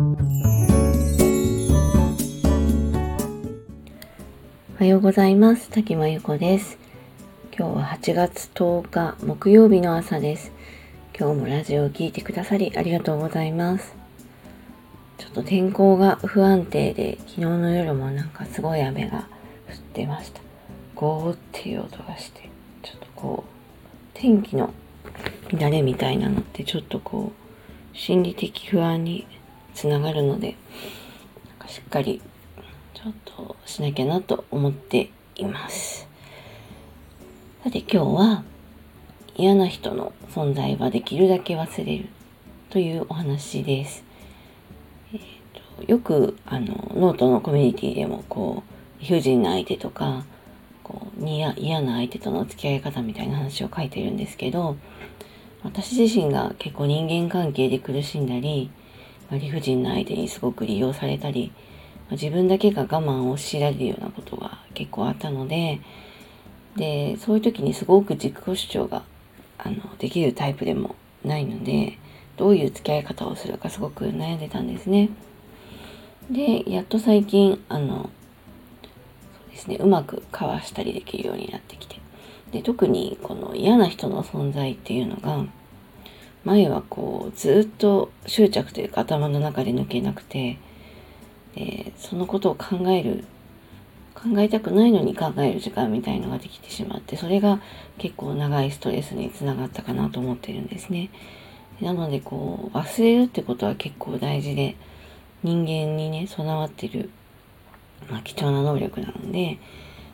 おはようございます。滝真由子です。今日は8月10日木曜日の朝です。今日もラジオを聴いてくださりありがとうございます。ちょっと天候が不安定で昨日の夜もなんかすごい雨が降ってました。ゴーっていう音がしてちょっとこう天気の乱れみたいなのってちょっとこう心理的不安につながるのでしっかりちょっとしなきゃなと思っています。さて今日は嫌な人の存在はできるだけ忘れるというお話です、えーと、よくあのノートのコミュニティでもこう理不尽な相手とかこう嫌な相手との付き合い方みたいな話を書いてるんですけど私自身が結構人間関係で苦しんだり、ま、理不尽な相手にすごく利用されたり、ま、自分だけが我慢を強いられるようなことが結構あったのででそういう時にすごく自己主張があのできるタイプでもないのでどういう付き合い方をするかすごく悩んでたんですね。でやっと最近あのそうですねうまくかわしたりできるようになってきてで特にこの嫌な人の存在っていうのが前はこうずっと執着というか頭の中で抜けなくてでそのことを考える考えたくないのに考える時間みたいのができてしまってそれが結構長いストレスにつながったかなと思ってるんですね。なのでこう忘れるってことは結構大事で人間にね備わってる、まあ、貴重な能力なので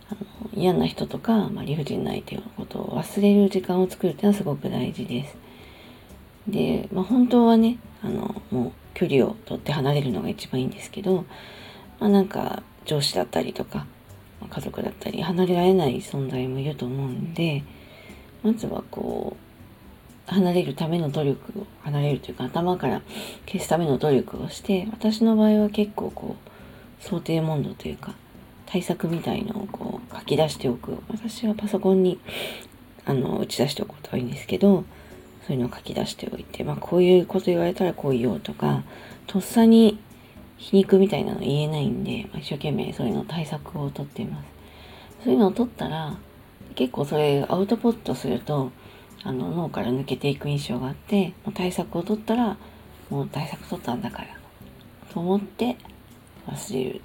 あの嫌な人とか、まあ、理不尽な相手のことを忘れる時間を作るっていうのはすごく大事です。で、まあ、本当はねあのもう距離を取って離れるのが一番いいんですけど、まあ、なんか上司だったりとか家族だったり離れられない存在もいると思うんでまずはこう離れるための努力を離れるというか頭から消すための努力をして私の場合は結構こう想定問答というか対策みたいのをこう書き出しておく。私はパソコンにあの打ち出しておくことがいいんですけどそういうのを書き出しておいて、まあ、こういうこと言われたらこう言おうとかとっさに皮肉みたいなの言えないんで、まあ、一生懸命そういうの対策をとっています。そういうのを取ったら結構それアウトプットするとあの脳から抜けていく印象があってもう対策を取ったらもう対策取ったんだからと思って忘れる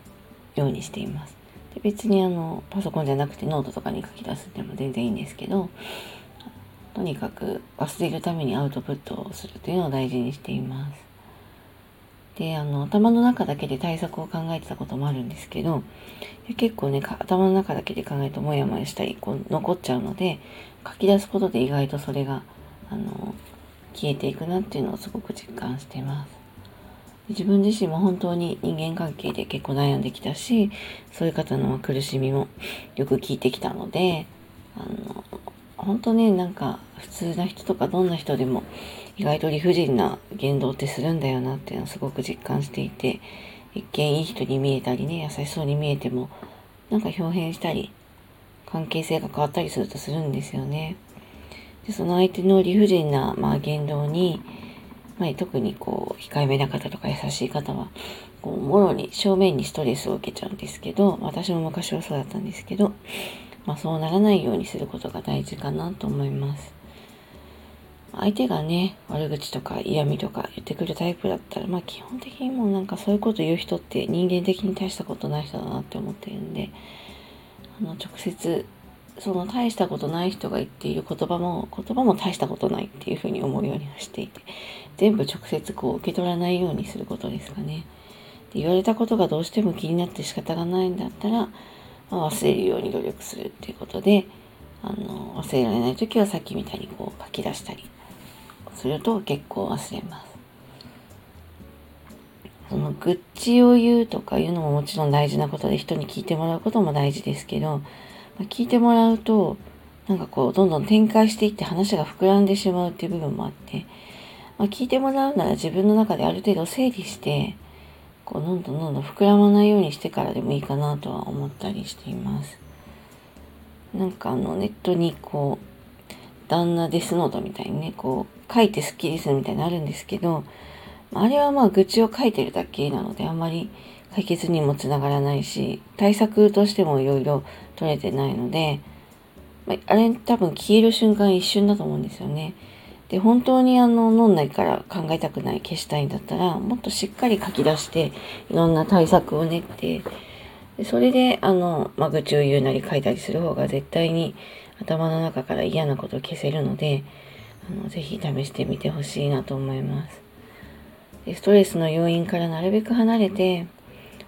ようにしています。で別にあのパソコンじゃなくてノートとかに書き出すでも全然いいんですけどとにかく忘れるためにアウトプットをするというのを大事にしています。であの頭の中だけで対策を考えてたこともあるんですけど結構ね頭の中だけで考えるとモヤモヤしたりこう残っちゃうので書き出すことで意外とそれがあの消えていくなっていうのをすごく実感しています。自分自身も本当に人間関係で結構悩んできたしそういう方の苦しみもよく聞いてきたのであの本当ねなんか普通な人とかどんな人でも意外と理不尽な言動ってするんだよなっていうのをすごく実感していて一見いい人に見えたりね優しそうに見えてもなんか表変したり関係性が変わったりするとするんですよね。でその相手の理不尽な、まあ、言動にまあ、特にこう、控えめな方とか優しい方は、こう、もろに正面にストレスを受けちゃうんですけど、私も昔はそうだったんですけど、まあ、そうならないようにすることが大事かなと思います。相手がね、悪口とか嫌味とか言ってくるタイプだったら、まあ基本的にもうなんかそういうこと言う人って人間的に大したことない人だなって思ってるんで、あの、直接その大したことない人が言っている言葉も言葉も大したことないっていうふうに思うようにしていて全部直接こう受け取らないようにすることですかね。で言われたことがどうしても気になって仕方がないんだったら、まあ、忘れるように努力するっていうことであの忘れられない時はさっきみたいにこう書き出したりすると結構忘れます。その愚痴を言うとかいうのももちろん大事なことで人に聞いてもらうことも大事ですけど聞いてもらうと、なんかこう、どんどん展開していって話が膨らんでしまうっていう部分もあって、まあ、聞いてもらうなら自分の中である程度整理して、こう、どんどんどんどん膨らまないようにしてからでもいいかなとは思ったりしています。なんかあの、ネットにこう、旦那デスノートみたいにね、こう、書いてスッキリするみたいなのあるんですけど、あれはまあ愚痴を書いてるだけなのであんまり解決にもつながらないし、対策としてもいろいろ取れてないので、まあ、れ多分消える瞬間一瞬だと思うんですよね。で、本当にあの、飲んないから考えたくない、消したいんだったら、もっとしっかり書き出して、いろんな対策を練って、でそれで、あの、まあ、愚痴を言うなり書いたりする方が絶対に頭の中から嫌なことを消せるので、あのぜひ試してみてほしいなと思います。でストレスの要因からなるべく離れて、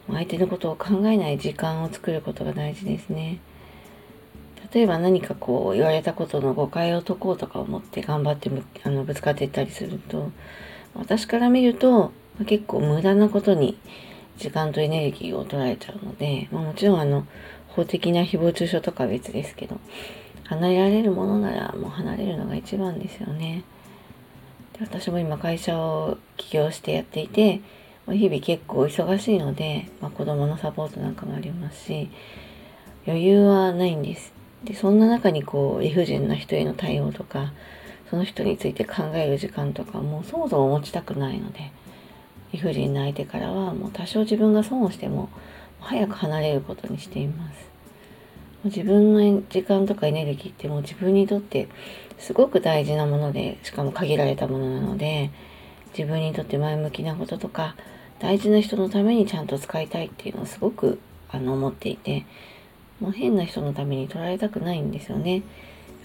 相手のことを考えない時間を作ることが大事ですね。例えば何かこう言われたことの誤解を解こうとか思って頑張ってあのぶつかっていったりすると私から見ると、結構無駄なことに時間とエネルギーを取られちゃうので、まあ、もちろんあの法的な誹謗中傷とかは別ですけど離れられるものならもう離れるのが一番ですよね。で私も今会社を起業してやっていて日々結構忙しいので、まあ、子供のサポートなんかもありますし余裕はないんです。でそんな中にこう理不尽な人への対応とかその人について考える時間とかもうそもそも持ちたくないので理不尽な相手からはもう多少自分が損をしても早く離れることにしています自分の時間とかエネルギーってもう自分にとってすごく大事なものでしかも限られたものなので自分にとって前向きなこととか大事な人のためにちゃんと使いたいっていうのをすごくあの思っていてもう変な人のために取られたくないんですよね。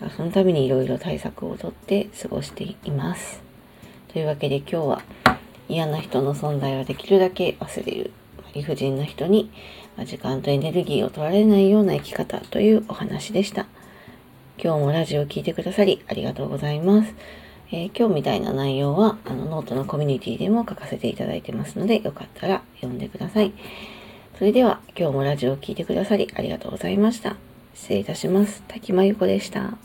だからそのためにいろいろ対策をとって過ごしています。というわけで今日は嫌な人の存在はできるだけ忘れる理不尽な人に時間とエネルギーを取られないような生き方というお話でした。今日もラジオを聴いてくださりありがとうございます。えー、今日みたいな内容はあのノートのコミュニティでも書かせていただいてますのでよかったら読んでください。それでは今日もラジオを聴いてくださりありがとうございました。失礼いたします。滝真由子でした。